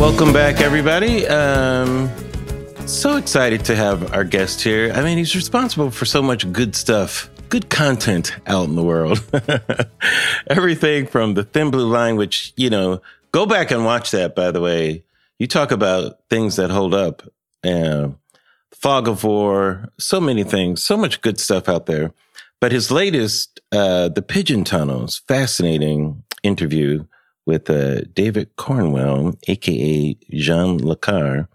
Welcome back, everybody. Um, so excited to have our guest here. I mean, he's responsible for so much good stuff, good content out in the world. Everything from the Thin Blue Line, which, you know, go back and watch that, by the way. You talk about things that hold up. Uh, Fog of War, so many things, so much good stuff out there. But his latest, uh, The Pigeon Tunnels, fascinating interview with uh, David Cornwell, aka Jean Le Carre,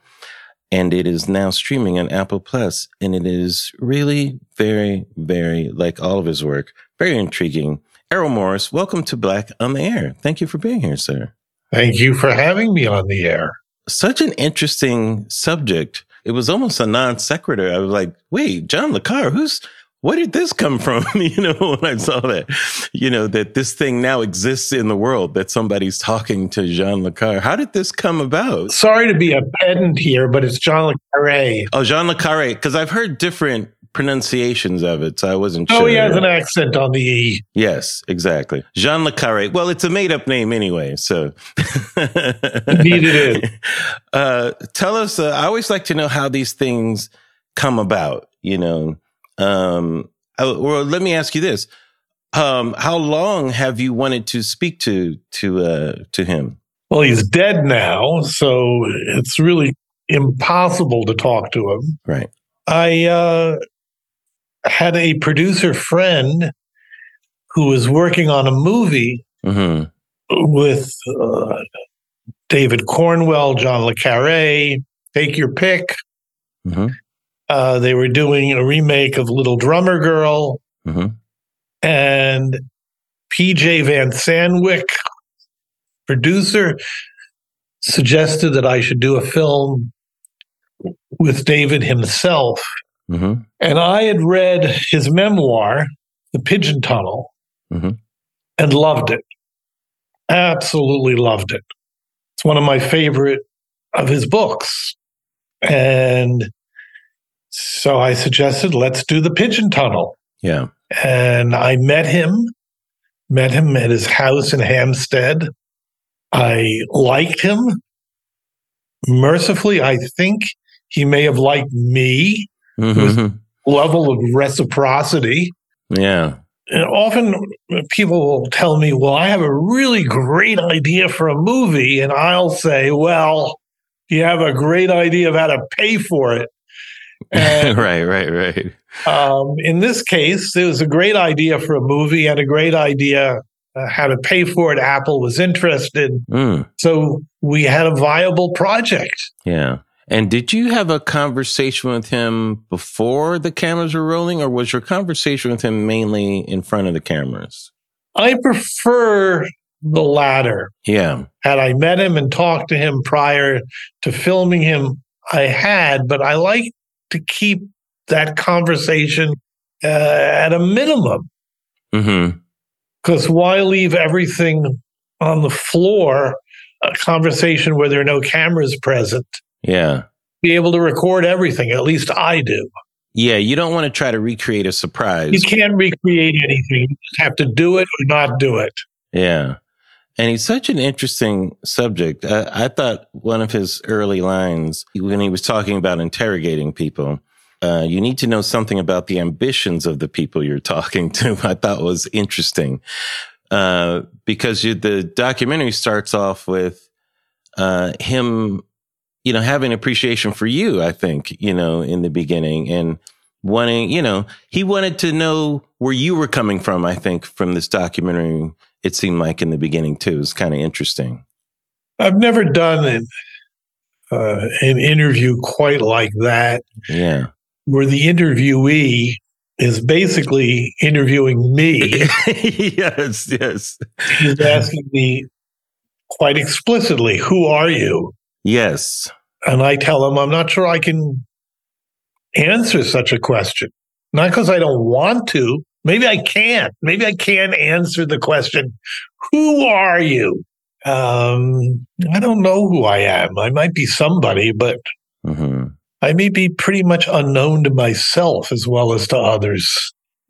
and it is now streaming on Apple Plus, and it is really very, very like all of his work, very intriguing. Errol Morris, welcome to Black on the Air. Thank you for being here, sir. Thank you for having me on the air. Such an interesting subject. It was almost a non sequitur. I was like, wait, John Le Carre, who's where did this come from? you know, when I saw that, you know, that this thing now exists in the world, that somebody's talking to Jean Le Carre. How did this come about? Sorry to be a pedant here, but it's Jean Le Carre. Oh, Jean Le Carre, because I've heard different pronunciations of it, so I wasn't oh, sure. Oh, he has an accent on the E. Yes, exactly. Jean Le Carre. Well, it's a made up name anyway, so. Indeed it is. Uh, tell us, uh, I always like to know how these things come about, you know. Um, well, let me ask you this: um, How long have you wanted to speak to to uh, to him? Well, he's dead now, so it's really impossible to talk to him. Right. I uh, had a producer friend who was working on a movie mm-hmm. with uh, David Cornwell, John Le Carre, take your pick. Mm-hmm. Uh, they were doing a remake of Little Drummer Girl, mm-hmm. and PJ Van Sandwijk, producer, suggested that I should do a film with David himself. Mm-hmm. And I had read his memoir, The Pigeon Tunnel, mm-hmm. and loved it. Absolutely loved it. It's one of my favorite of his books. And so I suggested, let's do the pigeon tunnel. Yeah. And I met him, met him at his house in Hampstead. I liked him. Mercifully, I think he may have liked me. Mm-hmm. level of reciprocity. Yeah. And often people will tell me, well, I have a really great idea for a movie. And I'll say, well, you have a great idea of how to pay for it. Right, right, right. Um, in this case, it was a great idea for a movie and a great idea uh, how to pay for it. Apple was interested. Mm. So we had a viable project. Yeah. And did you have a conversation with him before the cameras were rolling, or was your conversation with him mainly in front of the cameras? I prefer the latter. Yeah. Had I met him and talked to him prior to filming him, I had, but I like to keep that conversation uh, at a minimum. Because mm-hmm. why leave everything on the floor, a conversation where there are no cameras present? Yeah. Be able to record everything. At least I do. Yeah. You don't want to try to recreate a surprise. You can't recreate anything. You just have to do it or not do it. Yeah. And he's such an interesting subject. I, I, thought one of his early lines when he was talking about interrogating people, uh, you need to know something about the ambitions of the people you're talking to. I thought was interesting uh, because you, the documentary starts off with uh, him, you know, having appreciation for you. I think you know in the beginning and wanting, you know, he wanted to know where you were coming from. I think from this documentary it seemed like in the beginning too. It's kind of interesting. I've never done an, uh, an interview quite like that. Yeah. Where the interviewee is basically interviewing me. yes, yes. He's asking me quite explicitly, Who are you? Yes. And I tell him, I'm not sure I can answer such a question. Not because I don't want to. Maybe I can't. Maybe I can't answer the question, Who are you? Um, I don't know who I am. I might be somebody, but hmm I may be pretty much unknown to myself as well as to others,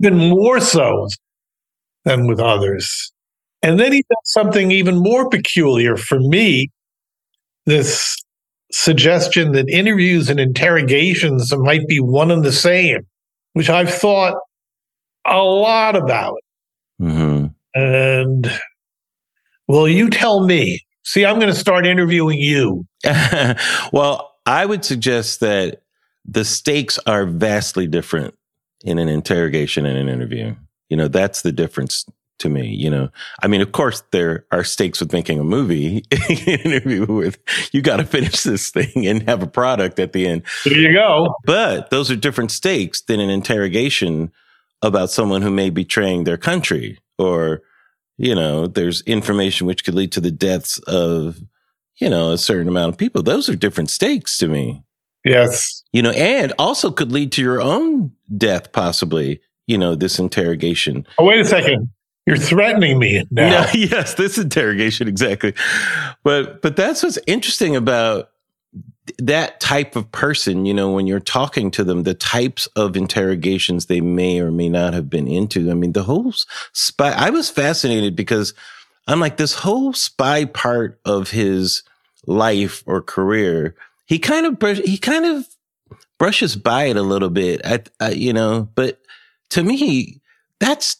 even more so than with others. And then he does something even more peculiar for me this suggestion that interviews and interrogations might be one and the same, which I've thought a lot about. hmm And well, you tell me. See, I'm going to start interviewing you. well, I would suggest that the stakes are vastly different in an interrogation and an interview. You know, that's the difference to me. You know, I mean, of course, there are stakes with making a movie, interview with you got to finish this thing and have a product at the end. There you go. But those are different stakes than an interrogation about someone who may be betraying their country or, you know, there's information which could lead to the deaths of, you know, a certain amount of people. Those are different stakes to me, Yes. you know, and also could lead to your own death, possibly, you know, this interrogation. Oh, wait a second. You're threatening me now. No, yes, this interrogation exactly. But but that's what's interesting about that type of person, you know, when you're talking to them, the types of interrogations they may or may not have been into. I mean, the whole spy, I was fascinated because I'm like, this whole spy part of his life or career, he kind of, brush, he kind of brushes by it a little bit, I, I, you know, but to me, that's,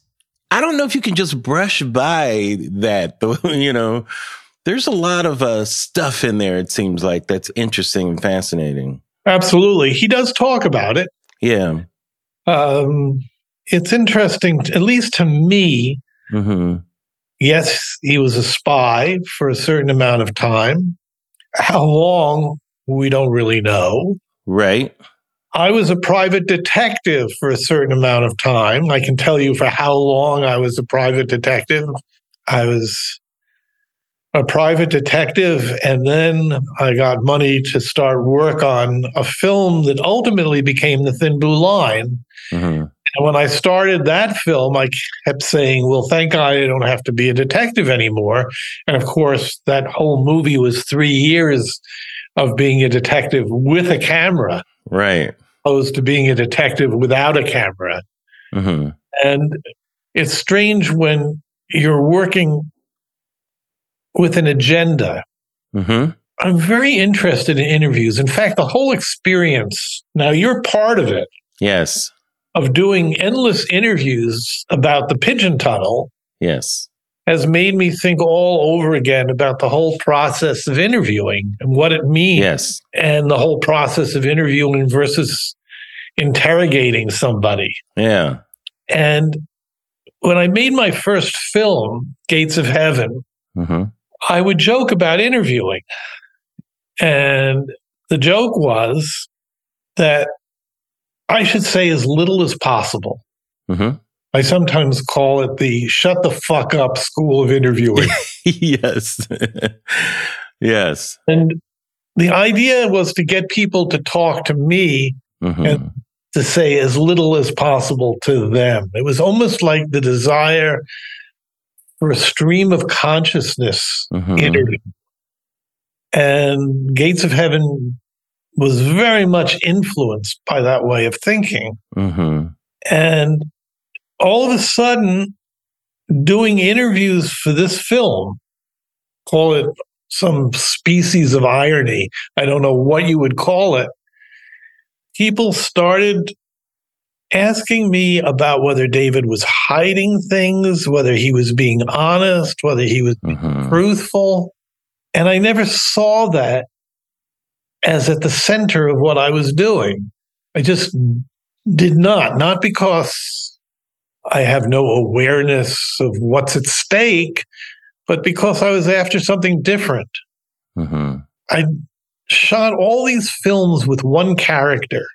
I don't know if you can just brush by that, you know, there's a lot of uh, stuff in there, it seems like, that's interesting and fascinating. Absolutely. He does talk about it. Yeah. Um, it's interesting, at least to me. hmm Yes, he was a spy for a certain amount of time. How long, we don't really know. Right. I was a private detective for a certain amount of time. I can tell you for how long I was a private detective. I was a private detective, and then I got money to start work on a film that ultimately became The Thin Blue Line. hmm And when I started that film, I kept saying, well, thank God I don't have to be a detective anymore. And of course, that whole movie was three years of being a detective with a camera, Right. opposed to being a detective without a camera. hmm And it's strange when you're working with an agenda. hmm I'm very interested in interviews. In fact, the whole experience, now you're part of it, Yes. of doing endless interviews about the pigeon tunnel Yes. has made me think all over again about the whole process of interviewing and what it means Yes. and the whole process of interviewing versus interrogating somebody. Yeah. And when I made my first film, Gates of Heaven, hmm I would joke about interviewing. And the joke was that I should say as little as possible. hmm I sometimes call it the shut the fuck up school of interviewing. yes. yes. and the idea was to get people to talk to me hmm And- to say as little as possible to them. It was almost like the desire a stream of consciousness hmm interview. And Gates of Heaven was very much influenced by that way of thinking. hmm And all of a sudden, doing interviews for this film, call it some species of irony. I don't know what you would call it. People started asking me about whether David was hiding things, whether he was being honest, whether he was hmm truthful. And I never saw that as at the center of what I was doing. I just did not, not because I have no awareness of what's at stake, but because I was after something different. hmm I shot all these films with one character.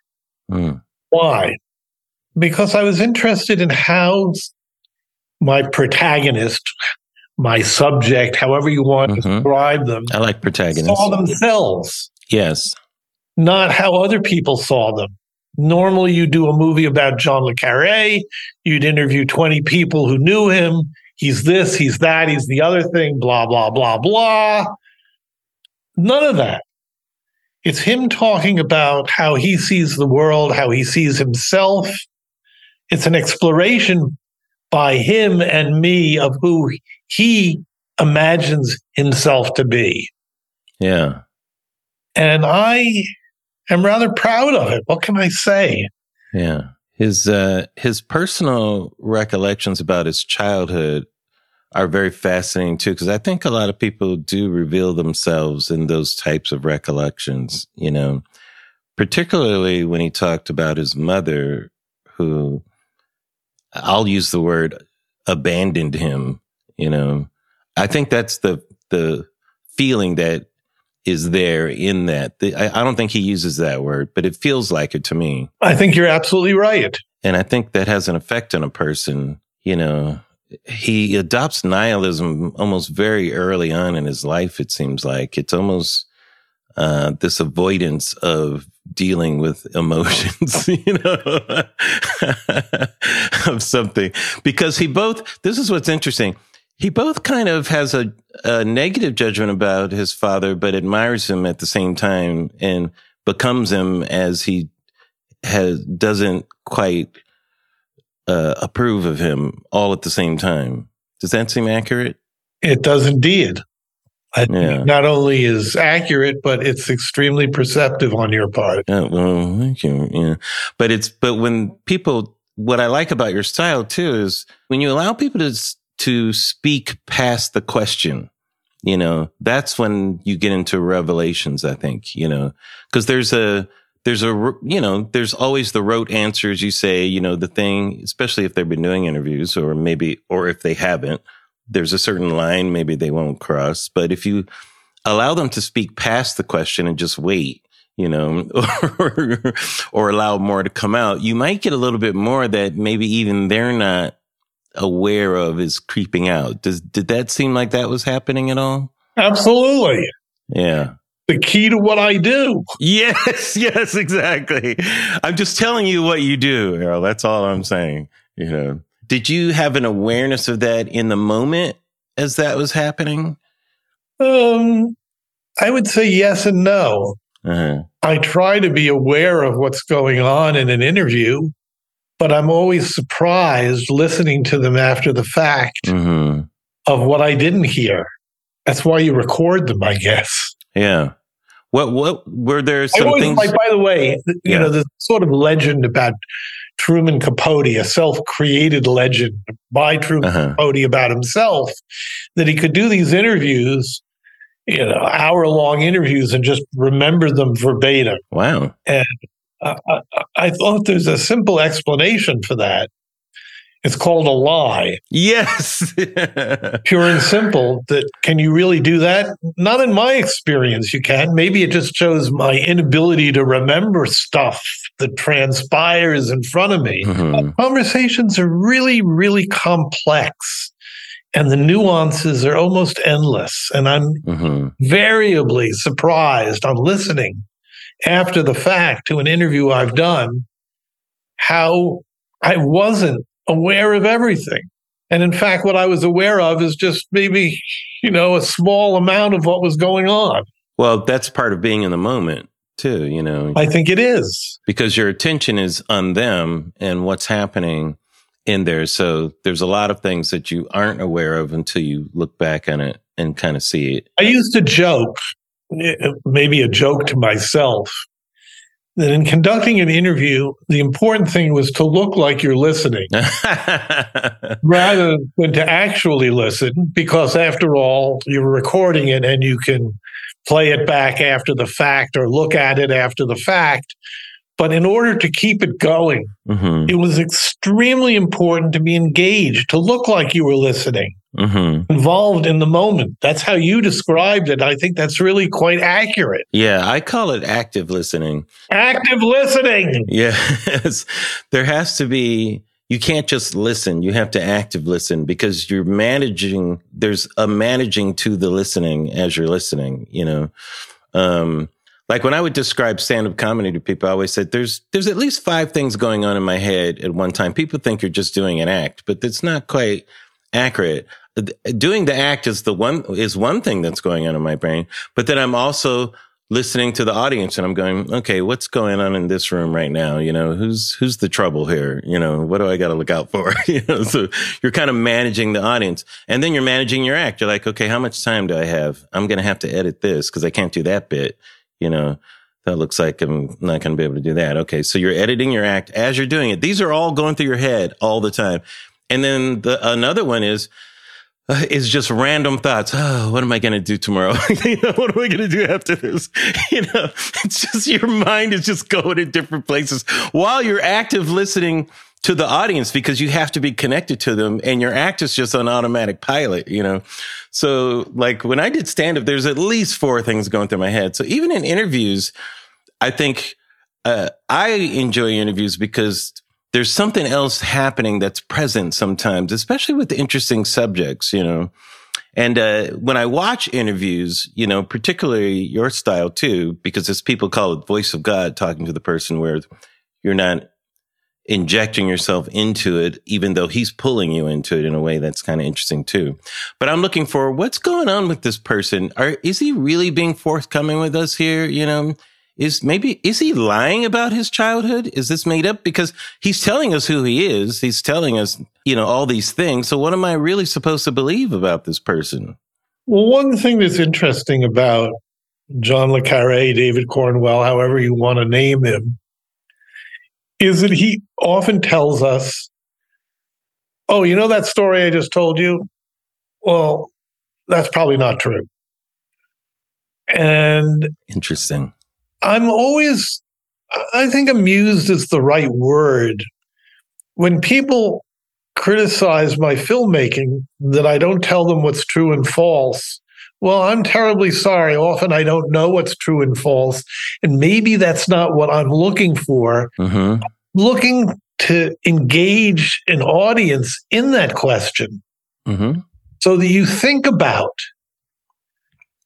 mm Why? Because I was interested in how my protagonist, my subject, however you want to Mhm. describe them, I like protagonists. saw themselves, Yes. not how other people saw them. Normally, you do a movie about John Le Carre, you'd interview 20 people who knew him. He's this, he's that, he's the other thing, blah, blah, blah, blah. None of that. It's him talking about how he sees the world, how he sees himself. It's an exploration by him and me of who he imagines himself to be. Yeah. And I am rather proud of it. What can I say? Yeah. His uh his personal recollections about his childhood are very fascinating too because I think a lot of people do reveal themselves in those types of recollections, you know. Particularly when he talked about his mother who I'll use the word abandoned him, you know. I think that's the the feeling that is there in that. The- I, I don't think he uses that word, but it feels like it to me. I think you're absolutely right. And I think that has an effect on a person. You know, he adopts nihilism almost very early on in his life, it seems like. It's almost uh, this avoidance of dealing with emotions, you know, of something. Because he both, this is what's interesting. He both kind of has a, a negative judgment about his father, but admires him at the same time and becomes him as he has doesn't quite uh, approve of him all at the same time. Does that seem accurate? It does indeed. Yeah. Not only is accurate, but it's extremely perceptive on your part. Yeah, well, thank you. Yeah, but it's but when people, what I like about your style too is when you allow people to to speak past the question. You know, that's when you get into revelations. I think you know because there's a there's a you know there's always the rote answers you say. You know the thing, especially if they've been doing interviews or maybe or if they haven't. There's a certain line maybe they won't cross, but if you allow them to speak past the question and just wait, you know, or, or allow more to come out, you might get a little bit more that maybe even they're not aware of is creeping out. Does did that seem like that was happening at all? Absolutely. Yeah. The key to what I do. Yes, yes, exactly. I'm just telling you what you do, Errol. That's all I'm saying. You know. Did you have an awareness of that in the moment as that was happening? Um, I would say yes and no. Uh-huh. I try to be aware of what's going on in an interview, but I'm always surprised listening to them after the fact hmm of what I didn't hear. That's why you record them, I guess. Yeah. What what were there I some always things? like, by the way, you Yeah. know, the sort of legend about Truman Capote, a self-created legend by Truman uh-huh. Capote about himself, that he could do these interviews, you know, hour-long interviews, and just remember them verbatim. Wow. And I, I, I thought there's a simple explanation for that. It's called a lie, Yes. pure and simple. That can you really do that? Not in my experience. You can. Maybe it just shows my inability to remember stuff that transpires in front of me. Mhm. Conversations are really, really complex, and the nuances are almost endless. And I'm Mhm. variably surprised on listening after the fact to an interview I've done how I wasn't aware of everything. And in fact, what I was aware of is just maybe, you know, a small amount of what was going on. Well, that's part of being in the moment too, you know, I think it is. because your attention is on them and what's happening in there. So there's a lot of things that you aren't aware of until you look back on it and kind of see it. I used to joke, eh, maybe a joke to myself, that in conducting an interview, the important thing was to look like you're listening. rather than to actually listen, because after all, you're recording it and you can play it back after the fact or look at it after the fact. But in order to keep it going, Mhm. it was extremely important to be engaged, to look like you were listening. Mm-hmm. involved in the moment. That's how you described it. I think that's really quite accurate. Yeah, I call it active listening. Active listening. Yes. there has to be, you can't just listen. You have to active listen because you're managing, there's a managing to the listening as you're listening, you know. Um, like when I would describe stand-up comedy to people, I always said there's there's at least five things going on in my head at one time. People think you're just doing an act, but it's not quite accurate. Doing the act is the one is one thing that's going on in my brain, but then I'm also listening to the audience and I'm going, okay, what's going on in this room right now? You know, who's who's the trouble here? You know, what do I got to look out for? you know, so you're kind of managing the audience, and then you're managing your act. You're like, okay, how much time do I have? I'm going to have to edit this because I can't do that bit. You know, that looks like I'm not going to be able to do that. Okay, so you're editing your act as you're doing it. These are all going through your head all the time. And then the another one is uh, is just random thoughts. Oh, what am I going to do tomorrow? you know, what am I going to do after this? You know, it's just your mind is just going to different places while you're active listening to the audience because you have to be connected to them and your act is just on automatic pilot, you know. So like when I did stand up, there's at least four things going through my head. So even in interviews, I think uh, I enjoy interviews because there's something else happening that's present sometimes, especially with interesting subjects, you know. And uh, when I watch interviews, you know, particularly your style too, because as people call it, voice of God, talking to the person where you're not injecting yourself into it, even though he's pulling you into it in a way that's kind of interesting too. But I'm looking for what's going on with this person. Are, is he really being forthcoming with us here? You know, is maybe, is he lying about his childhood? Is this made up? Because he's telling us who he is. He's telling us, you know, all these things. So what am I really supposed to believe about this person? Well, one thing that's interesting about John Le Carre, David Cornwell, however you want to name him, is that he often tells us, Oh, you know that story I just told you? Well, that's probably not true. And interesting. I'm always, I think amused is the right word. When people criticize my filmmaking, that I don't tell them what's true and false. Well, I'm terribly sorry. Often I don't know what's true and false. And maybe that's not what I'm looking for. Mm-hmm. Looking to engage an audience in that question mm-hmm. so that you think about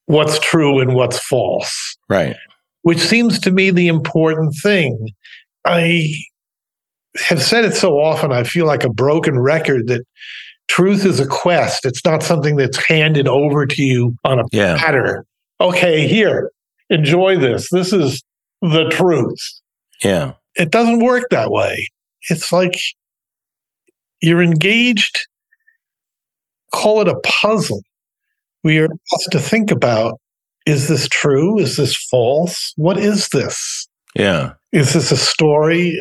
what's true and what's false. Right which seems to me the important thing. I have said it so often, I feel like a broken record that truth is a quest. It's not something that's handed over to you on a yeah. platter. Okay, here, enjoy this. This is the truth. Yeah. It doesn't work that way. It's like you're engaged, call it a puzzle. We are asked to think about is this true? Is this false? What is this? Yeah. Is this a story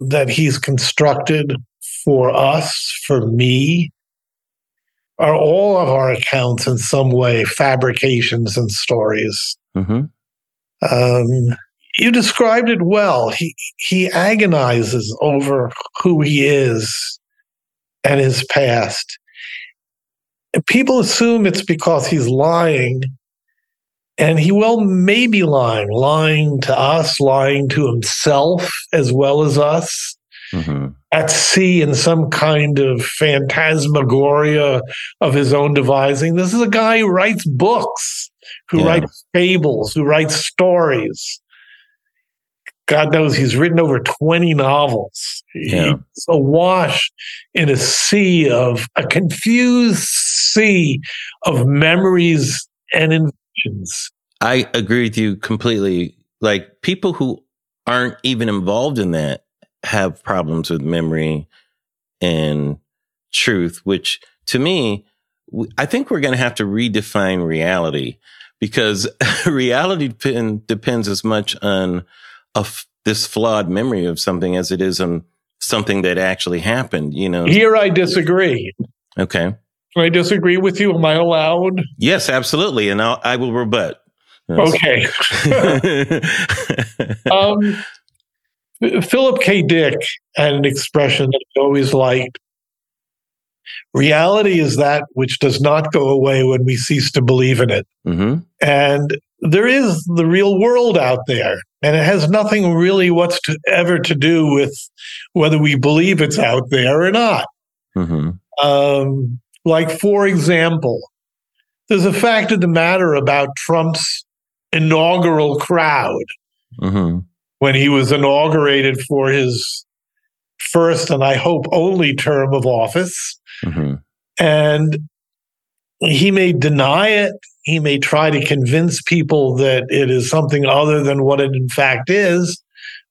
that he's constructed for us, for me? Are all of our accounts in some way fabrications and stories? Mm-hmm. Um, you described it well. He he agonizes over who he is and his past. People assume it's because he's lying and he will maybe lying, lying to us, lying to himself as well as us. Mm-hmm. At sea in some kind of phantasmagoria of his own devising. This is a guy who writes books, who Yeah. writes fables, who writes stories. God knows he's written over 20 novels. Yeah. He's awash in a sea of a confused sea of memories and I agree with you completely. Like people who aren't even involved in that have problems with memory and truth, which to me, I think we're going to have to redefine reality because reality depend, depends as much on f- this flawed memory of something as it is on something that actually happened, you know? Here I disagree. Okay. I disagree with you. Am I allowed? Yes, absolutely. And I'll, I will rebut. Yes. Okay. um, Philip K. Dick had an expression that I always liked reality is that which does not go away when we cease to believe in it. Mm-hmm. And there is the real world out there. And it has nothing really whatsoever to do with whether we believe it's out there or not. Mm-hmm. Um, like, for example, there's a fact of the matter about Trump's inaugural crowd Mm-hmm. when he was inaugurated for his first and I hope only term of office. Mm-hmm. And he may deny it. He may try to convince people that it is something other than what it in fact is.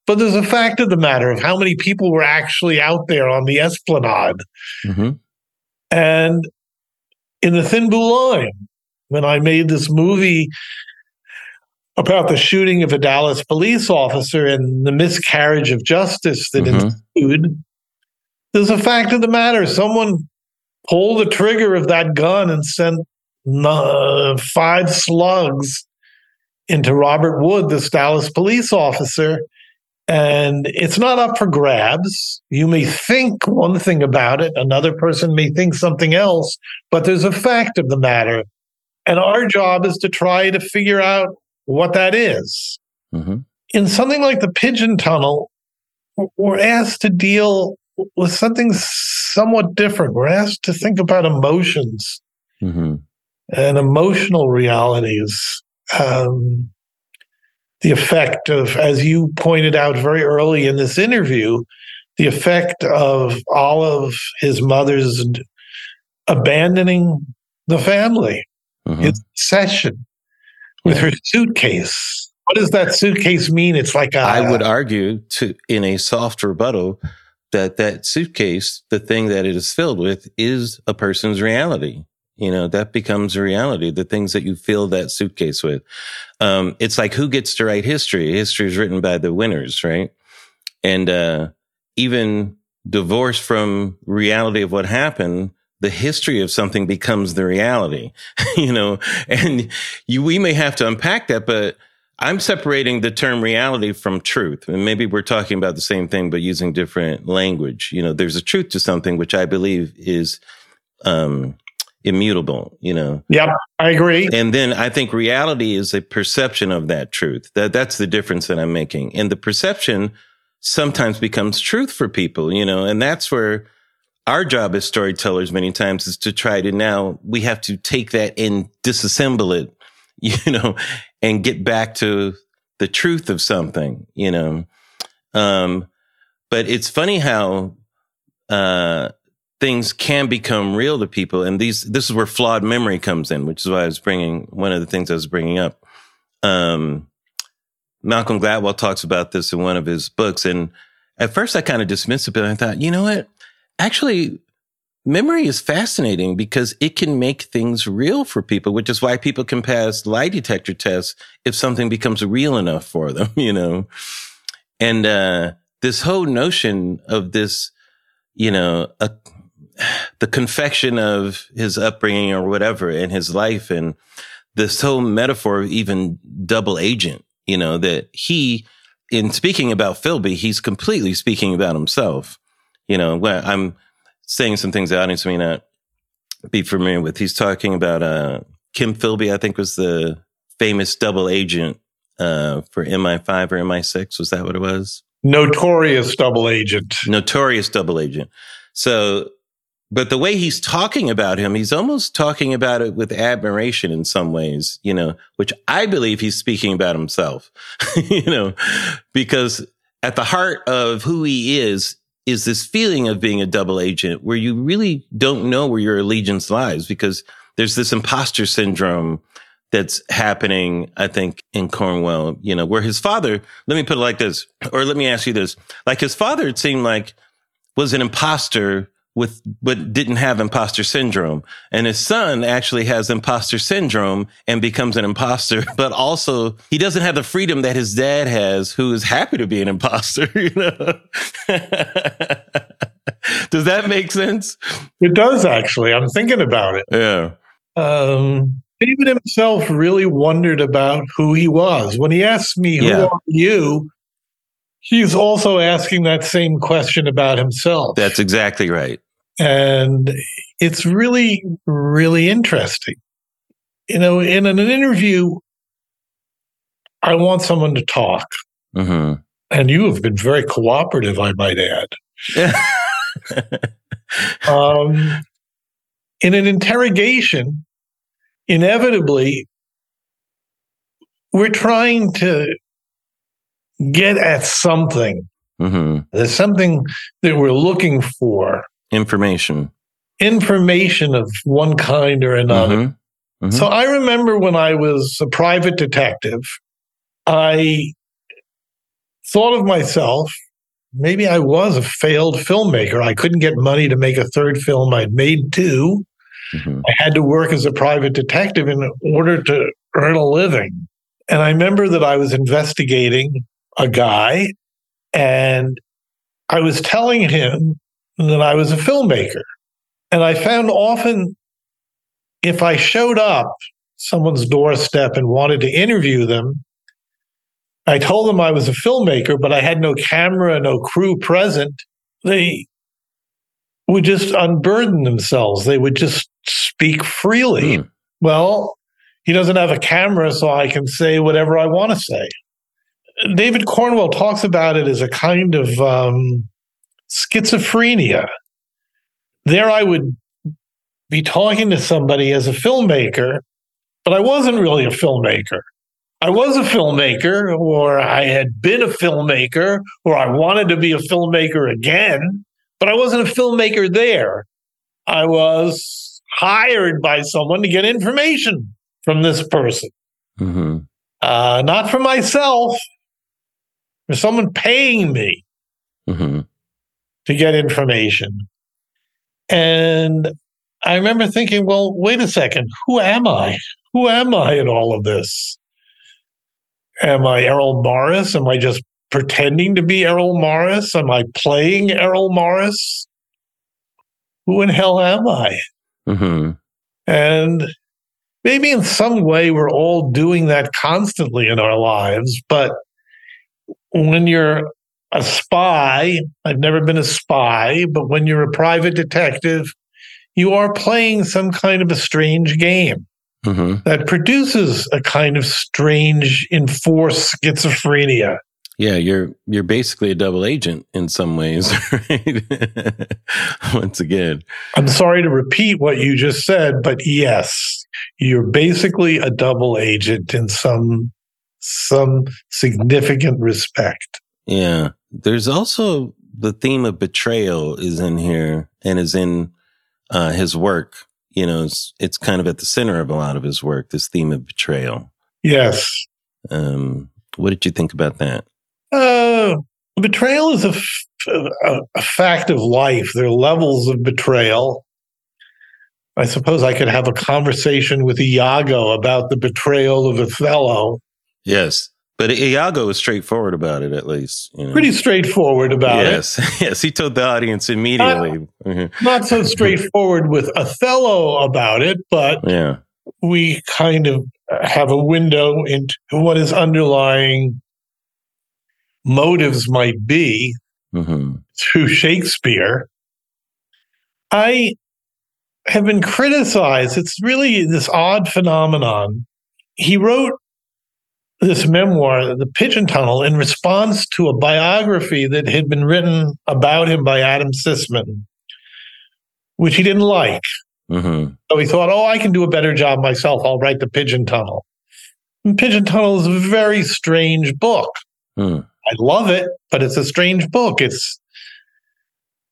But there's a fact of the matter of how many people were actually out there on the esplanade. Mm-hmm. And in the Thin Blue Line, when I made this movie about the shooting of a Dallas police officer and the miscarriage of justice that Mhm. ensued, there's a fact of the matter. Someone pulled the trigger of that gun and sent five slugs into Robert Wood, this Dallas police officer. And it's not up for grabs. You may think one thing about it, another person may think something else, but there's a fact of the matter. And our job is to try to figure out what that is. Mm-hmm. In something like the Pigeon Tunnel, we're asked to deal with something somewhat different. We're asked to think about emotions Mm-hmm. and emotional realities. Um, the effect of, as you pointed out very early in this interview, the effect of all of his mother's abandoning the family, Mm-hmm. his session with her suitcase. What does that suitcase mean? It's like a, I would argue to in a soft rebuttal that that suitcase, the thing that it is filled with, is a person's reality. You know, that becomes a reality. The things that you fill that suitcase with. Um, it's like who gets to write history? History is written by the winners, right? And uh, even divorced from reality of what happened, the history of something becomes the reality. you know, and you we may have to unpack that, but I'm separating the term reality from truth. And maybe we're talking about the same thing, but using different language. You know, there's a truth to something which I believe is um, immutable, you know. Yep, I agree. And then I think reality is a perception of that truth. That that's the difference that I'm making. And the perception sometimes becomes truth for people, you know, and that's where our job as storytellers many times is to try to now we have to take that and disassemble it, you know, and get back to the truth of something, you know. Um, but it's funny how uh, things can become real to people, and these this is where flawed memory comes in, which is why I was bringing one of the things I was bringing up. Um, Malcolm Gladwell talks about this in one of his books, and at first I kind of dismissed it, but I thought, you know what? Actually, memory is fascinating because it can make things real for people, which is why people can pass lie detector tests if something becomes real enough for them, you know? And, uh, this whole notion of this, you know, a, the confection of his upbringing or whatever in his life and this whole metaphor of even double agent, you know, that he, in speaking about Philby, he's completely speaking about himself. You know, I'm saying some things the audience may not be familiar with. He's talking about uh, Kim Philby, I think was the famous double agent uh, for MI5 or MI6. Was that what it was? Notorious double agent. Notorious double agent. So, but the way he's talking about him, he's almost talking about it with admiration in some ways, you know, which I believe he's speaking about himself, you know, because at the heart of who he is is this feeling of being a double agent where you really don't know where your allegiance lies because there's this imposter syndrome that's happening, I think, in Cornwell, you know, where his father, let me put it like this, or let me ask you this. Like his father, it seemed like was an imposter with, but didn't have imposter syndrome. And his son actually has imposter syndrome and becomes an imposter, but also he doesn't have the freedom that his dad has, who is happy to be an imposter, you know? Does that make sense? It does actually. I'm thinking about it. Yeah. Um, David himself really wondered about who he was. When he asked me, Who Yeah. are you? He's also asking that same question about himself. That's exactly right. And it's really, really interesting. You know, in an interview, I want someone to talk. Mm-hmm. And you have been very cooperative, I might add. um, in an interrogation, inevitably, we're trying to get at something. mm-hmm. There's something that we're looking for Information. information of one kind or another. Mhm. Mhm. So I remember when I was a private detective, I thought of myself, maybe I was a failed filmmaker. I couldn't get money to make a third film. I'd made two. Mhm. I had to work as a private detective in order to earn a living. And I remember that I was investigating a guy and I was telling him that I was a filmmaker. And I found often if I showed up someone's doorstep and wanted to interview them, I told them I was a filmmaker, but I had no camera, no crew present. They would just unburden themselves. They would just speak freely. Hmm. Well, he doesn't have a camera, so I can say whatever I want to say. David Cornwell talks about it as a kind of um, schizophrenia. There, I would be talking to somebody as a filmmaker, but I wasn't really a filmmaker. I was a filmmaker, or I had been a filmmaker, or I wanted to be a filmmaker again, but I wasn't a filmmaker there. I was hired by someone to get information from this person, Mhm. uh, not for myself. There's someone paying me Mhm. To get information. And I remember thinking, well, wait a second, who am I? Who am I in all of this? Am I Errol Morris? Am I just pretending to be Errol Morris? Am I playing Errol Morris? Who in hell am I? Mhm. And maybe in some way we're all doing that constantly in our lives. But when you're a spy, I've never been a spy, but when you're a private detective, you are playing some kind of a strange game Mhm. that produces a kind of strange enforced schizophrenia. Yeah, you're you're basically a double agent in some ways, right? Once again. I'm sorry to repeat what you just said, but yes, you're basically a double agent in some some significant respect. Yeah. There's also the theme of betrayal is in here and is in uh, his work. You know, it's, it's kind of at the center of a lot of his work, this theme of betrayal. Yes. Um, what did you think about that? Uh, betrayal is a, f- a, a fact of life. There are levels of betrayal. I suppose I could have a conversation with Iago about the betrayal of Othello. Yes. But Iago was straightforward about it, at least. You know? Pretty straightforward about it. yes. yes. He told the audience immediately. Mhm. Not so straightforward with Othello about it, but Yeah. we kind of have a window into what his underlying motives might be hmm to Shakespeare. I have been criticized. It's really this odd phenomenon. He wrote this memoir, The Pigeon Tunnel, in response to a biography that had been written about him by Adam Sisman, which he didn't like. hmm So he thought, oh, I can do a better job myself. I'll write The Pigeon Tunnel. And Pigeon Tunnel is a very strange book. Hmm. I love it, but it's a strange book. It's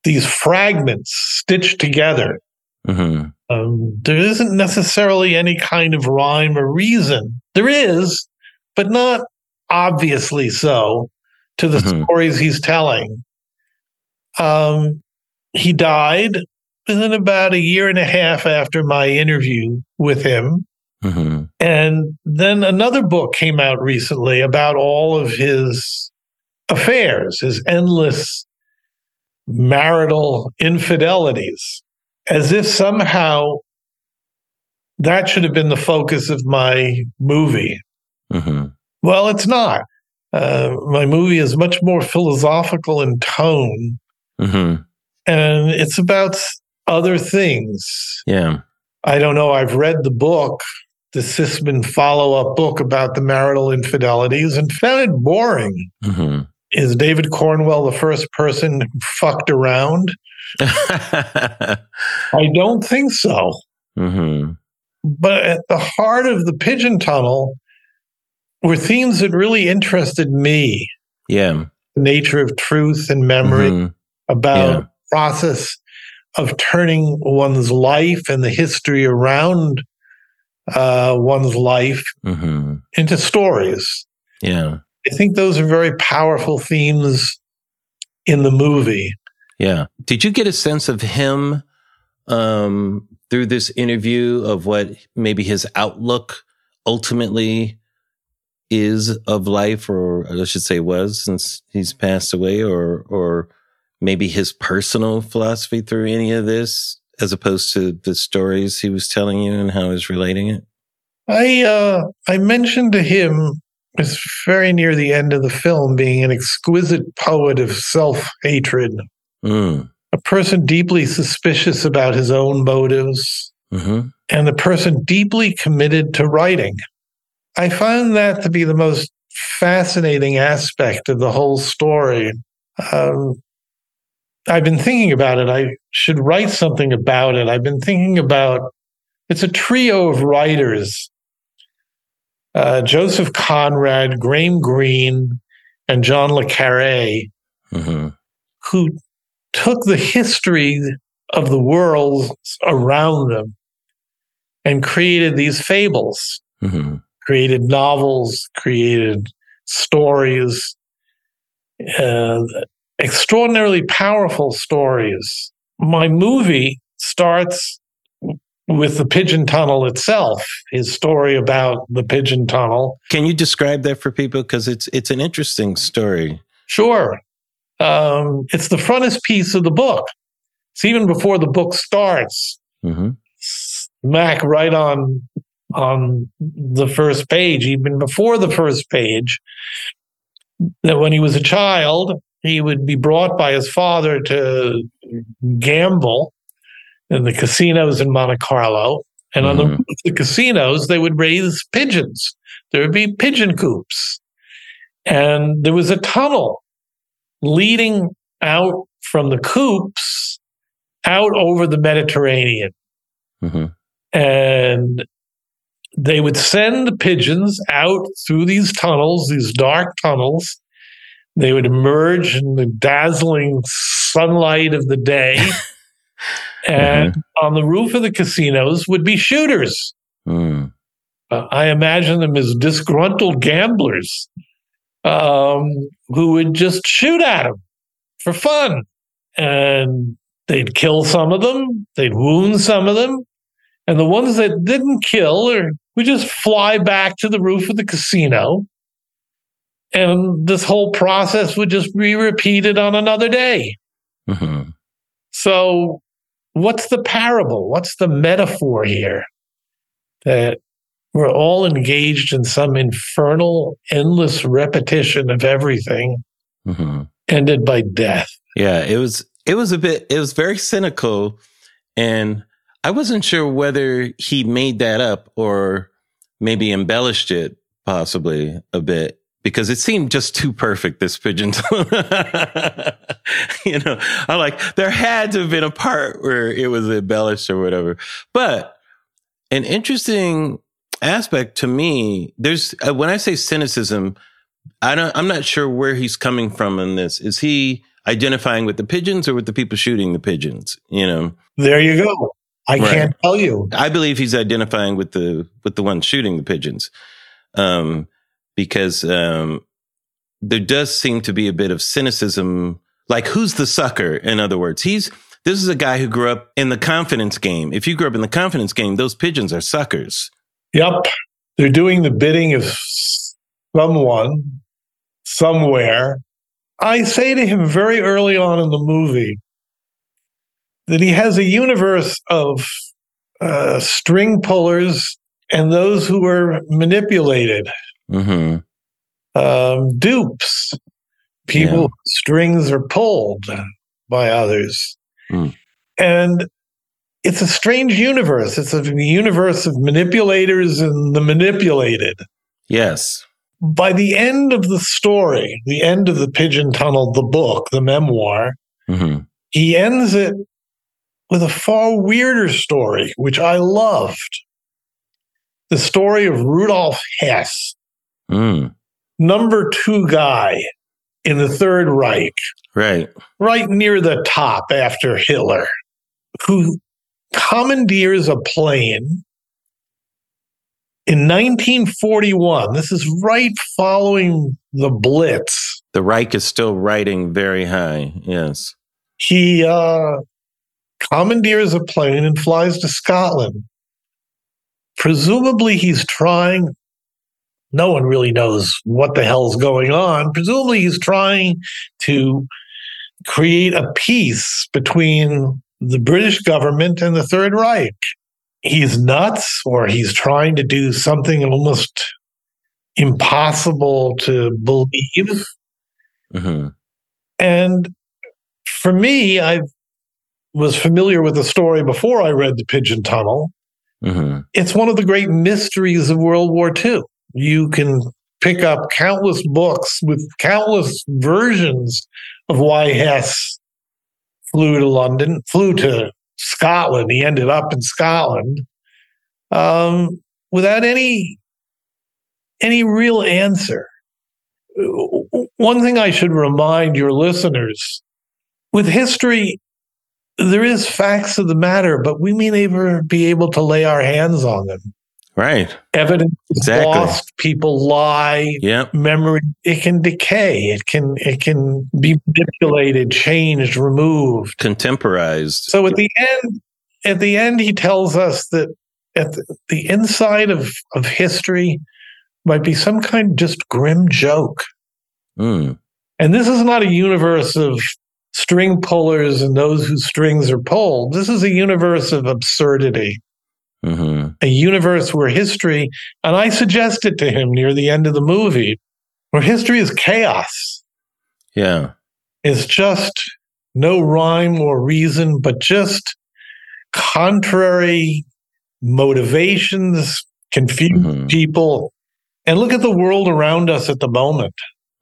these fragments stitched together. hmm Um, there isn't necessarily any kind of rhyme or reason. There is, but not obviously so to the Mhm. stories he's telling. Um, he died within about a year and a half after my interview with him. hmm And then another book came out recently about all of his affairs, his endless marital infidelities, as if somehow that should have been the focus of my movie. Hmm Well, it's not. Uh, my movie is much more philosophical in tone, hmm and it's about other things. Yeah. I don't know. I've read the book, the Sisman follow up book about the marital infidelities, and found it boring. hmm Is David Cornwell the first person fucked around? I don't think so. hmm But at the heart of the pigeon tunnel were themes that really interested me Yeah. the nature of truth and memory, Mhm. about Yeah. process of turning one's life and the history around uh, one's life hmm into stories. Yeah. I think those are very powerful themes in the movie. Yeah. Did you get a sense of him um, through this interview of what maybe his outlook ultimately is of life, or I should say was since he's passed away, or or maybe his personal philosophy through any of this, as opposed to the stories he was telling you and how he's relating it? I uh, I mentioned to him it's very near the end of the film being an exquisite poet of self hatred, Mm. a person deeply suspicious about his own motives, hmm and a person deeply committed to writing. I found that to be the most fascinating aspect of the whole story. Um, I've been thinking about it. I should write something about it. I've been thinking about it's a trio of writers uh, Joseph Conrad, Graham Greene, and John Le Carre, hmm who took the history of the worlds around them and created these fables, hmm created novels, created stories, uh, extraordinarily powerful stories. My movie starts with the pigeon tunnel itself, his story about the pigeon tunnel. Can you describe that for people? Because it's it's an interesting story. Sure. Um, it's the frontispiece of the book. It's even before the book starts. hmm smack right on on the first page, even before the first page, that when he was a child, he would be brought by his father to gamble in the casinos in Monte Carlo. And on the, Mhm. of the casinos, they would raise pigeons. There would be pigeon coops. And there was a tunnel leading out from the coops out over the Mediterranean hmm and they would send the pigeons out through these tunnels, these dark tunnels. They would emerge in the dazzling sunlight of the day. and on the roof of the casinos would be shooters. Mm. Uh, I imagine them as disgruntled gamblers um, who would just shoot at them for fun. And they'd kill some of them, they'd wound some of them. And the ones that didn't kill or would just fly back to the roof of the casino. And this whole process would just be repeated on another day. hmm So, what's the parable? What's the metaphor here? That we're all engaged in some infernal, endless repetition of everything, hmm ended by death. Yeah, it was it was a bit it was very cynical and I wasn't sure whether he made that up or maybe embellished it possibly a bit because it seemed just too perfect this pigeon you know i like there had to have been a part where it was embellished or whatever. But an interesting aspect to me there's uh, when i say cynicism i don't i'm not sure where he's coming from in this. Is he identifying with the pigeons or with the people shooting the pigeons you know? There you go. I Right. can't tell you. I believe he's identifying with the with the one shooting the pigeons, um, because um, there does seem to be a bit of cynicism. Like, who's the sucker? In other words, he's this is a guy who grew up in the confidence game. If you grew up in the confidence game, those pigeons are suckers. Yep. They're doing the bidding of someone, somewhere. I say to him very early on in the movie that he has a universe of uh, string pullers and those who are manipulated, hmm um, dupes, people Yeah. strings are pulled by others. Hmm. And it's a strange universe. It's a universe of manipulators and the manipulated. Yes. By the end of the story, the end of the Pigeon Tunnel, the book, the memoir, hmm he ends it with a far weirder story, which I loved. The story of Rudolf Hess, Mm. number two guy in the Third Reich, Right. right near the top after Hitler, who commandeers a plane in 1941. This is right following the Blitz. The Reich is still riding very high. Yes. He uh, commandeers a plane and flies to Scotland. Presumably, he's trying. No one really knows what the hell's going on. Presumably, he's trying to create a peace between the British government and the Third Reich. He's nuts, or he's trying to do something almost impossible to believe. hmm And for me, I was familiar with the story before I read The Pigeon Tunnel. hmm It's one of the great mysteries of World War II. You can pick up countless books with countless versions of why Hess flew to London, flew to Scotland. He ended up in Scotland um, without any any real answer. One thing I should remind your listeners with history, there is facts of the matter, but we may never be able to lay our hands on them. Right. Evidence Exactly. lost, people lie, Yeah. memory it can decay, it can it can be manipulated, changed, removed. Contemporized. So at the end, at the end, he tells us that at the, the inside of, of history might be some kind of just grim joke. Mm. And this is not a universe of string pullers and those whose strings are pulled. This is a universe of absurdity, hmm a universe where history, and I suggested to him near the end of the movie, where history is chaos. Yeah. It's just no rhyme or reason, but just contrary motivations, confused Mhm. people. And look at the world around us at the moment.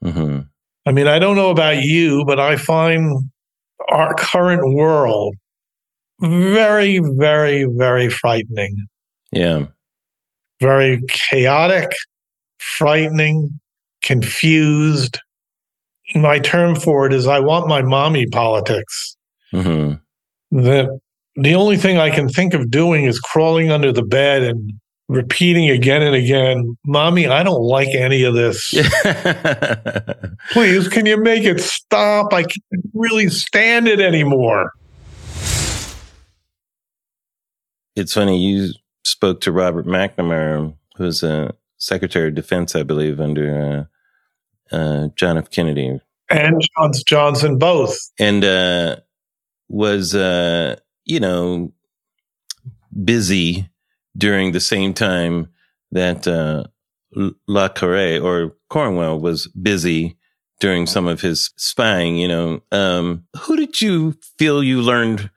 hmm I mean, I don't know about you, but I find our current world very, very, very frightening, Yeah. very chaotic, frightening, confused. My term for it is I want my mommy politics. hmm That the only thing I can think of doing is crawling under the bed and repeating again and again, Mommy, I don't like any of this. Please, can you make it stop? I can't really stand it anymore. it's funny you spoke to Robert McNamara, who's a Secretary of Defense, I believe, under uh, uh, John F. Kennedy, And Johns Johnson both. and uh, was uh, you know busy during the same time that uh, Le Carre or Cornwell was busy during some of his spying. You know, um, who did you feel you learned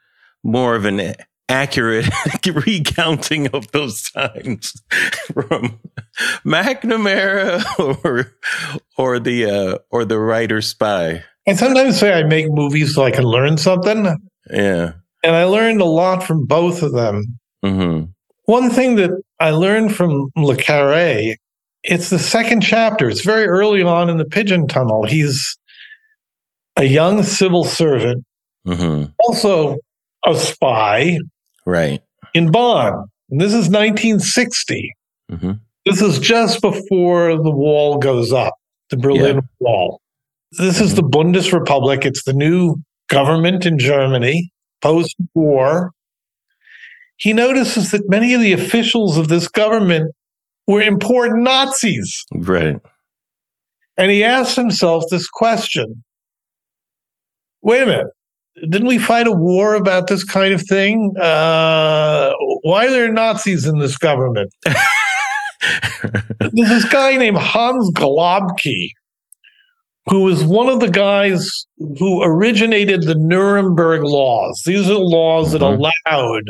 more of an accurate recounting of those times from McNamara or or the uh, or the writer spy? I sometimes say I make movies so I can learn something. Yeah. And I learned a lot from both of them. hmm One thing that I learned from Le Carre, it's the second chapter. It's very early on in the Pigeon Tunnel. He's a young civil servant, hmm also a spy Right. in Bonn. And this is 1960. hmm This is just before the wall goes up, the Berlin Wall. This is the Bundesrepublik. It's the new government in Germany post war. He notices that many of the officials of this government were important Nazis. Right. And he asks himself this question wait a minute. Didn't we fight a war about this kind of thing? Uh, why are there Nazis in this government? There's this guy named Hans Globke, who was one of the guys who originated the Nuremberg laws. These are laws that Mhm. allowed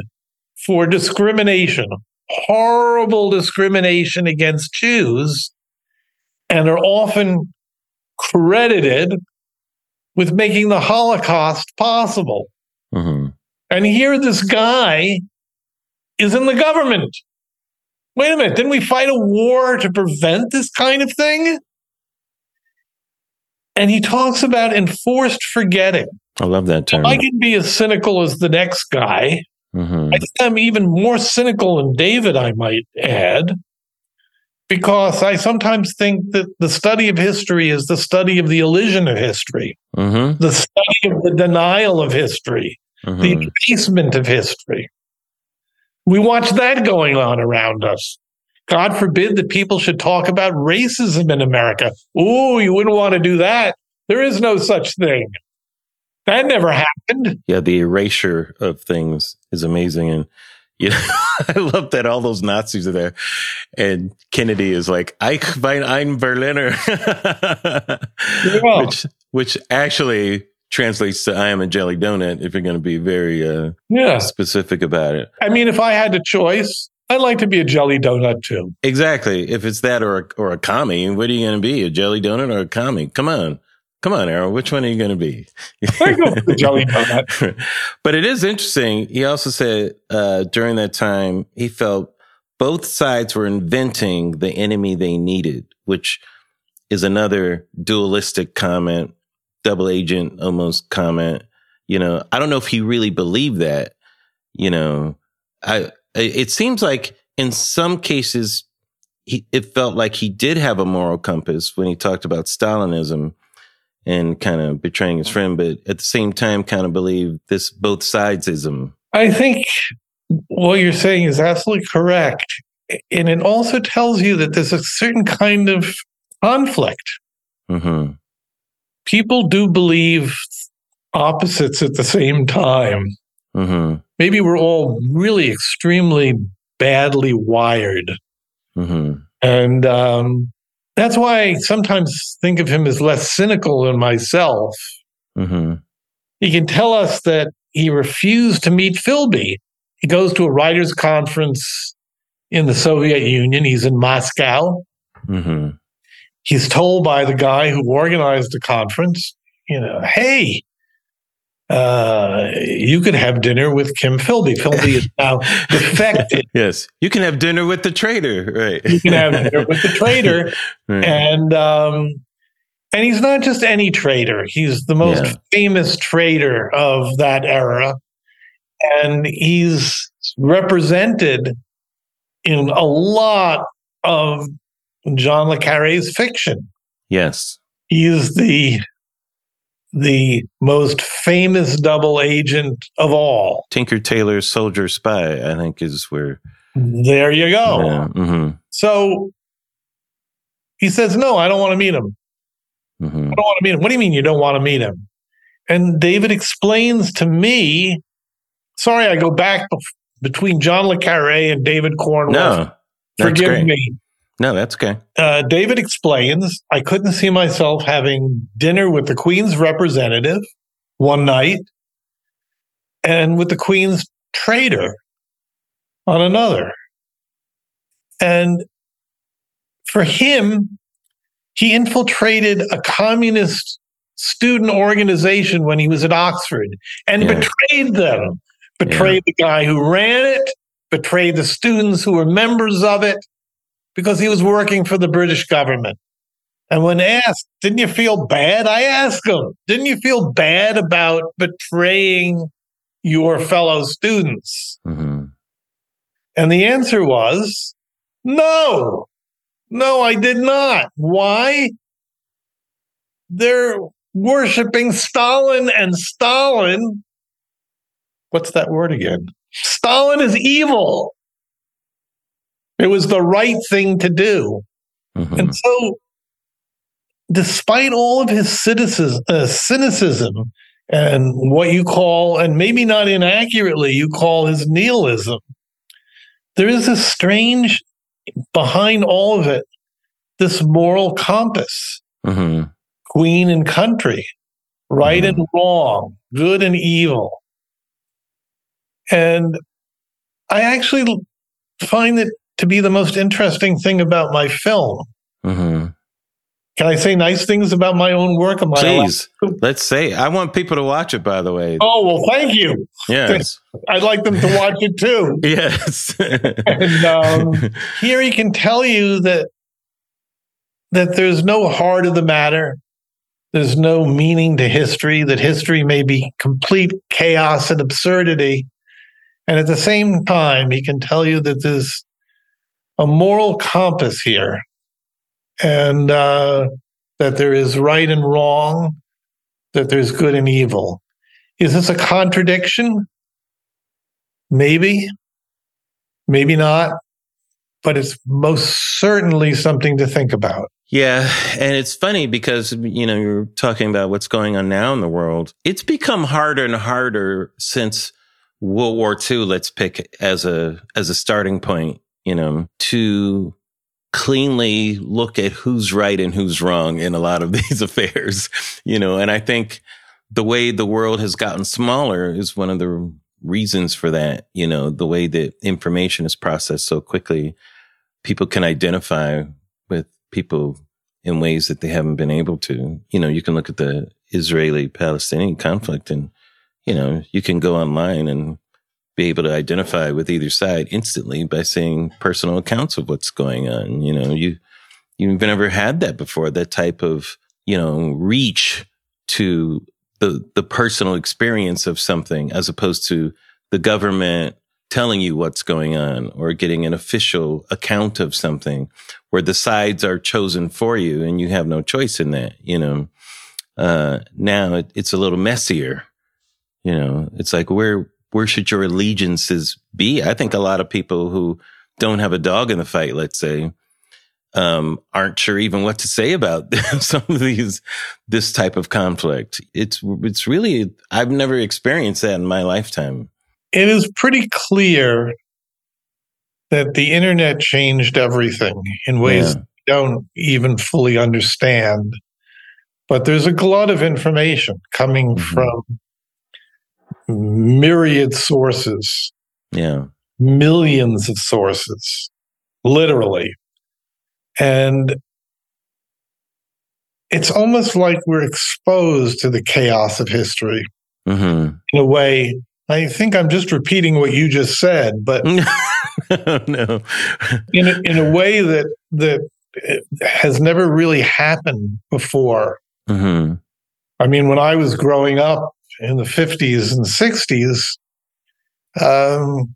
for discrimination, horrible discrimination against Jews, and are often credited with making the Holocaust possible. hmm And here, this guy is in the government. Wait a minute, didn't we fight a war to prevent this kind of thing? And he talks about enforced forgetting. I love that term. I can be as cynical as the next guy. Hmm I think I'm even more cynical than David, I might add, because I sometimes think that the study of history is the study of the illusion of history, hmm the study of the denial of history, hmm the abasement of history. We watch that going on around us. God forbid that people should talk about racism in America. Oh, you wouldn't want to do that. There is no such thing. That never happened. Yeah, the erasure of things is amazing. And you know, I love that all those Nazis are there. And Kennedy is like, Ich bin ein Berliner. Yeah. which which actually translates to I am a jelly donut if you're gonna be very uh, Yeah. specific about it. I mean, if I had a choice, I'd like to be a jelly donut too. Exactly. If it's that or a, or a commie, what are you going to be? A jelly donut or a commie? Come on. Come on, Errol. Which one are you going to be? I go for the jelly donut. but it is interesting. He also said uh, during that time, he felt both sides were inventing the enemy they needed, which is another dualistic comment, double agent almost comment. You know, I don't know if he really believed that. You know, I it seems like in some cases he, it felt like he did have a moral compass when he talked about Stalinism and kind of betraying his friend, but at the same time, kind of believe this both sidesism. I think what you're saying is absolutely correct. And it also tells you that there's a certain kind of conflict. hmm People do believe opposites at the same time. hmm Maybe we're all really extremely badly wired. hmm And um, that's why I sometimes think of him as less cynical than myself. hmm He can tell us that he refused to meet Philby. He goes to a writers' conference in the Soviet Union. He's in Moscow. hmm He's told by the guy who organized the conference, you know, hey, uh, you could have dinner with Kim Philby. Philby is now defected. Yes, you can have dinner with the traitor, right? You can have dinner with the traitor. Right. and um, and he's not just any traitor. He's the most Yeah. famous traitor of that era, and he's represented in a lot of John le Carre's fiction. Yes. He's the the most famous double agent of all. Tinker Tailor Soldier Spy, I think, is where. There you go. Yeah. hmm So he says, "No, I don't want to meet him." hmm I don't want to meet him. What do you mean you don't want to meet him? And David explains to me. Sorry, I go back bef- between John le Carre and David Cornwell. No, Forgive great. me. No, that's okay. Uh, David explains I couldn't see myself having dinner with the Queen's representative one night and with the Queen's traitor on another. And for him, he infiltrated a communist student organization when he was at Oxford and Yeah. betrayed them, betrayed the guy who ran it, betrayed the students who were members of it because he was working for the British government. And when asked, didn't you feel bad? I asked him, didn't you feel bad about betraying your fellow students? hmm And the answer was no, no, I did not. Why? They're worshiping Stalin, and Stalin, what's that word again? Stalin is evil. It was the right thing to do. hmm And so, despite all of his cynicism, uh, cynicism and what you call, and maybe not inaccurately, you call his nihilism, there is a strange behind all of it, this moral compass, hmm queen and country, right and wrong, good and evil. And I actually find it to be the most interesting thing about my film. Mm-hmm. Can I say nice things about my own work? Am Please, to? let's say. I want people to watch it. By the way, Oh well, thank you. yes, I'd like them to watch it too. yes. And um, here he can tell you that that there's no heart of the matter. There's no meaning to history. That history may be complete chaos and absurdity, and at the same time, he can tell you that there's a moral compass here, and uh, that there is right and wrong, that there's good and evil. Is this a contradiction? Maybe, maybe not, but it's most certainly something to think about. Yeah, and it's funny because you know you're talking about what's going on now in the world. It's become harder and harder since World War II. Let's pick as a as a starting point. You know, to cleanly look at who's right and who's wrong in a lot of these affairs. You know, and I think the way the world has gotten smaller is one of the reasons for that. You know, the way that information is processed so quickly, people can identify with people in ways that they haven't been able to. You know, you can look at the Israeli Palestinian conflict and, you know, you can go online and be able to identify with either side instantly by seeing personal accounts of what's going on. You know, you, you've never had that before, that type of, you know, reach to the, the personal experience of something as opposed to the government telling you what's going on or getting an official account of something where the sides are chosen for you and you have no choice in that, you know. Uh, now it, it's a little messier, you know. It's like where where should your allegiances be? I think a lot of people who don't have a dog in the fight, let's say, um, aren't sure even what to say about some of these this type of conflict. It's it's really I've never experienced that in my lifetime. It is pretty clear that the internet changed everything in ways Yeah. we don't even fully understand. But there's a glut of information coming Mhm. from myriad sources, Yeah. millions of sources, literally. And it's almost like we're exposed to the chaos of history hmm in a way. I think I'm just repeating what you just said, but no. in a, in a way that that has never really happened before. hmm I mean, when I was growing up in the 50s and 60s, um,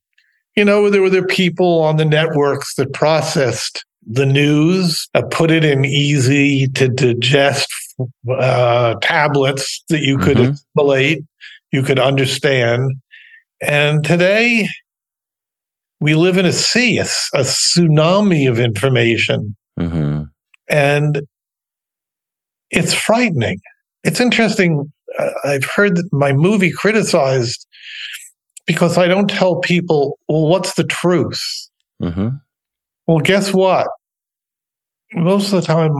you know, there were there people on the networks that processed the news, uh, put it in easy to digest uh, tablets that you could Mhm. assimilate, you could understand. And today, we live in a sea, a tsunami of information, hmm and it's frightening. It's interesting. I've heard that my movie criticized because I don't tell people, well, what's the truth? hmm Well, guess what? Most of the time,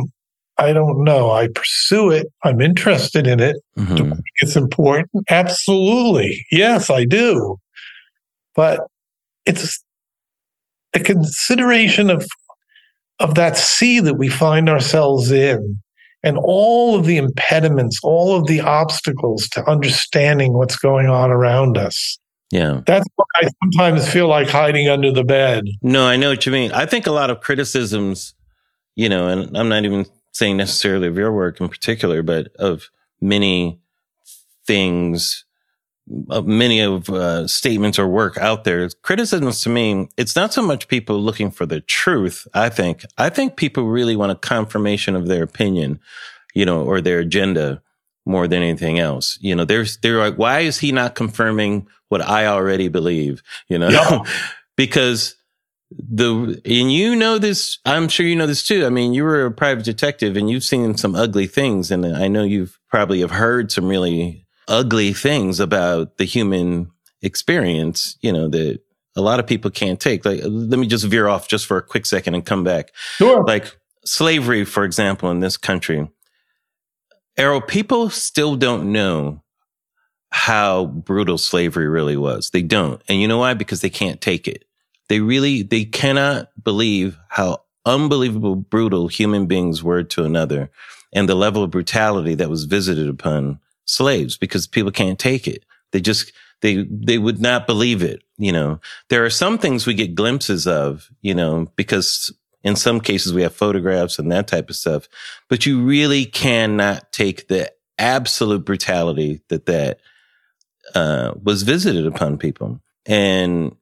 I don't know. I pursue it. I'm interested in it. hmm It's important. Absolutely. Yes, I do. But it's the consideration of of that sea that we find ourselves in and all of the impediments, all of the obstacles to understanding what's going on around us. Yeah. That's why I sometimes feel like hiding under the bed. No, I know what you mean. I think a lot of criticisms, you know, and I'm not even saying necessarily of your work in particular, but of many things, of many of uh, statements or work out there. Criticisms to me, it's not so much people looking for the truth. I think, I think people really want a confirmation of their opinion, you know, or their agenda more than anything else. You know, there's, they're like, why is he not confirming what I already believe? You know, Yeah. because the and you know this i'm sure you know this too i mean you were a private detective and you've seen some ugly things and i know you've probably have heard some really ugly things about the human experience you know that a lot of people can't take like let me just veer off just for a quick second and come back Sure. like slavery for example in this country Errol people still don't know how brutal slavery really was. They don't. And you know why? Because they can't take it. They really, they cannot believe how unbelievable brutal human beings were to another and the level of brutality that was visited upon slaves because people can't take it. They just, they, they would not believe it. You know, there are some things we get glimpses of, you know, because in some cases we have photographs and that type of stuff, but you really cannot take the absolute brutality that that uh, was visited upon people. And,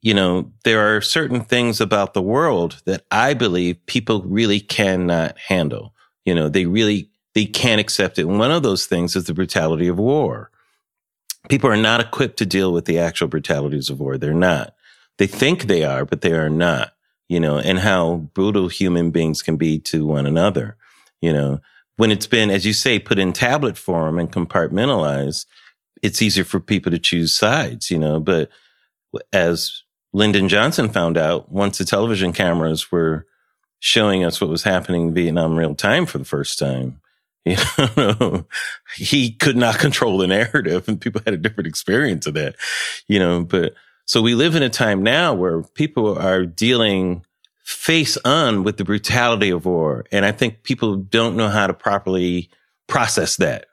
you know, there are certain things about the world that I believe people really cannot handle. You know, they really, they can't accept it. And one of those things is the brutality of war. People are not equipped to deal with the actual brutalities of war. They're not. They think they are, but they are not, you know, and how brutal human beings can be to one another, you know, when it's been, as you say, put in tablet form and compartmentalized, it's easier for people to choose sides, you know, but as Lyndon Johnson found out, once the television cameras were showing us what was happening in Vietnam real time for the first time, you know, he could not control the narrative and people had a different experience of that, you know, but so we live in a time now where people are dealing face on with the brutality of war. And I think people don't know how to properly process that.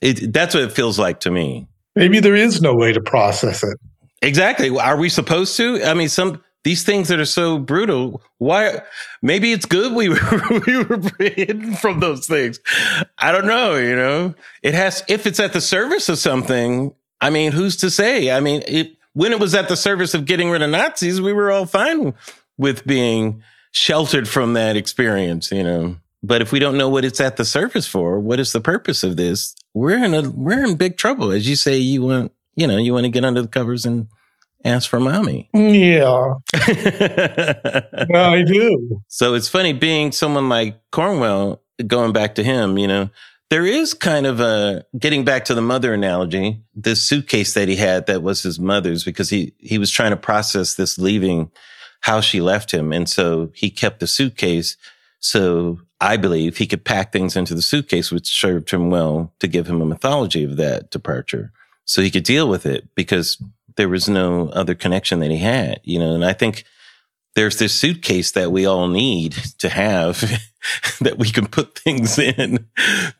It, that's what it feels like to me. Maybe there is no way to process it. Exactly. Are we supposed to? I mean, some these things that are so brutal. Why? Maybe it's good we were we were hidden from those things. I don't know. You know, it has. If it's at the service of something, I mean, who's to say? I mean, it, when it was at the service of getting rid of Nazis, we were all fine with being sheltered from that experience. You know, but if we don't know what it's at the surface for, what is the purpose of this? We're in a we're in big trouble. As you say, you want you know you want to get under the covers and ask for mommy. Yeah, I do. So it's funny being someone like Cornwell. Going back to him, you know, there is kind of a getting back to the mother analogy. This suitcase that he had that was his mother's because he he was trying to process this leaving, how she left him, and so he kept the suitcase. So I believe he could pack things into the suitcase, which served him well to give him a mythology of that departure. So he could deal with it because there was no other connection that he had, you know, and I think there's this suitcase that we all need to have that we can put things in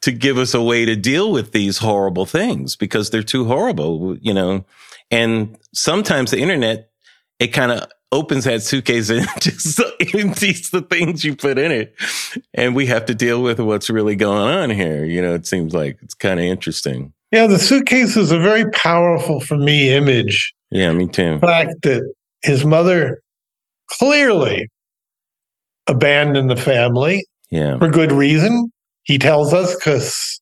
to give us a way to deal with these horrible things because they're too horrible, you know, and sometimes the internet, it kind of opens that suitcase and just empties the things you put in it. And we have to deal with what's really going on here. You know, it seems like it's kind of interesting. Yeah, the suitcase is a very powerful for me image. Yeah, me too. The fact that his mother clearly abandoned the family yeah. for good reason. He tells us because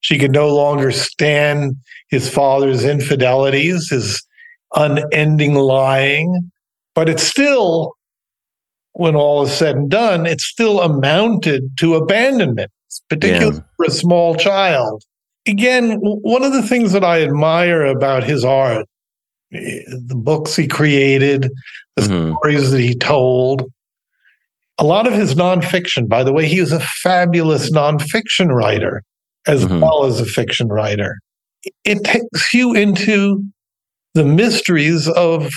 she could no longer stand his father's infidelities, his unending lying, but it's still, when all is said and done, it's still amounted to abandonment, particularly yeah. for a small child. Again, one of the things that I admire about his art, eh, the books he created, the mm-hmm. stories that he told, a lot of his nonfiction, by the way, he was a fabulous nonfiction writer as mm-hmm. well as a fiction writer. It takes you into the mysteries of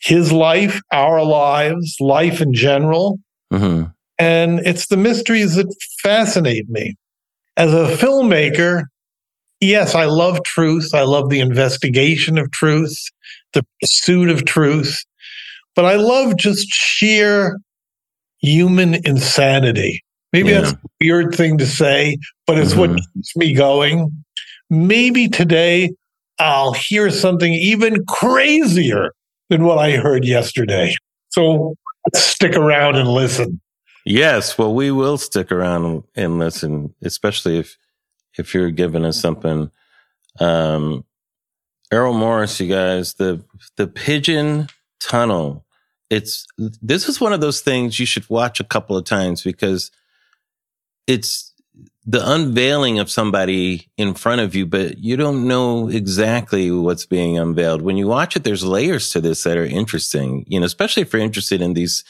his life, our lives, life in general. Mm-hmm. And it's the mysteries that fascinate me. As a filmmaker, yes, I love truth. I love the investigation of truth, the pursuit of truth. But I love just sheer human insanity. Maybe yeah. that's a weird thing to say, but it's mm-hmm. what keeps me going. Maybe today I'll hear something even crazier than what I heard yesterday. So stick around and listen. Yes, well, we will stick around and listen, especially if if you're giving us something. Um, Errol Morris, you guys, the the Pigeon Tunnel. It's this is one of those things you should watch a couple of times because it's the unveiling of somebody in front of you, but you don't know exactly what's being unveiled. When you watch it, there's layers to this that are interesting, you know, especially if you're interested in these,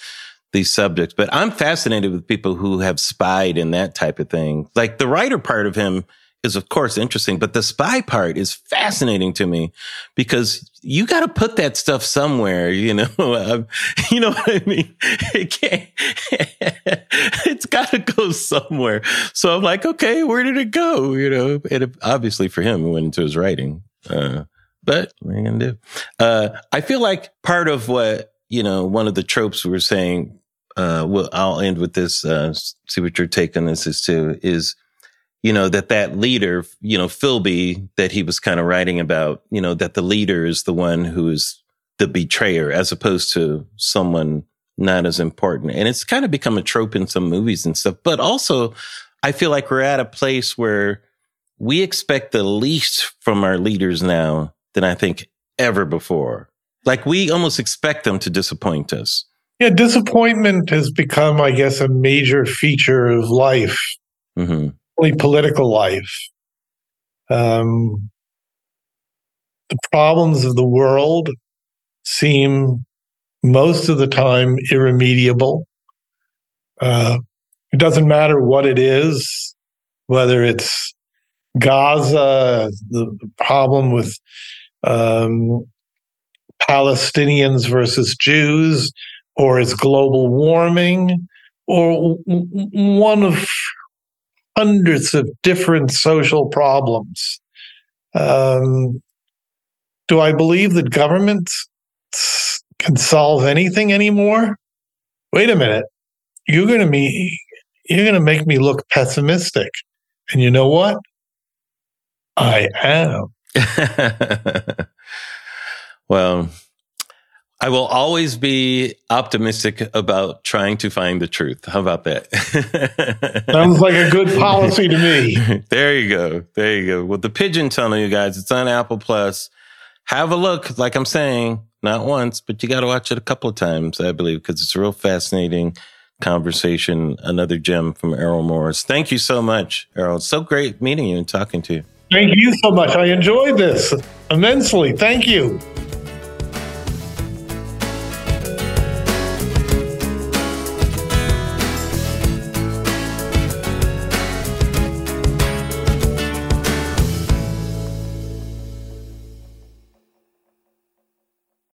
these subjects. But I'm fascinated with people who have spied in that type of thing. Like the writer part of him is of course interesting, but the spy part is fascinating to me because you got to put that stuff somewhere, you know, um, you know what I mean? It can't, it's got to go somewhere. So I'm like, okay, where did it go? You know, it obviously for him, it went into his writing. Uh, but what are you to do? Uh, I feel like part of what, you know, one of the tropes we were saying, uh, well, I'll end with this, uh, see what your take on this is too, is, you know, that that leader, you know, Philby that he was kind of writing about, you know, that the leader is the one who is the betrayer as opposed to someone not as important. And it's kind of become a trope in some movies and stuff. But also, I feel like we're at a place where we expect the least from our leaders now than I think ever before. Like we almost expect them to disappoint us. Yeah, disappointment has become, I guess, a major feature of life. Mm-hmm political life. Um, the problems of the world seem most of the time irremediable. Uh, it doesn't matter what it is, whether it's Gaza, the problem with um, Palestinians versus Jews, or it's global warming, or one of hundreds of different social problems. Um, do I believe that governments can solve anything anymore? Wait a minute. You're going to be you're going to make me look pessimistic. And you know what? I am. well, I will always be optimistic about trying to find the truth. How about that? Sounds like a good policy to me. there you go. There you go. Well, the Pigeon Tunnel, you guys, it's on Apple Plus. Have a look. Like I'm saying, not once, but you got to watch it a couple of times, I believe, because it's a real fascinating conversation. Another gem from Errol Morris. Thank you so much, Errol. It's so great meeting you and talking to you. Thank you so much. I enjoyed this immensely. Thank you.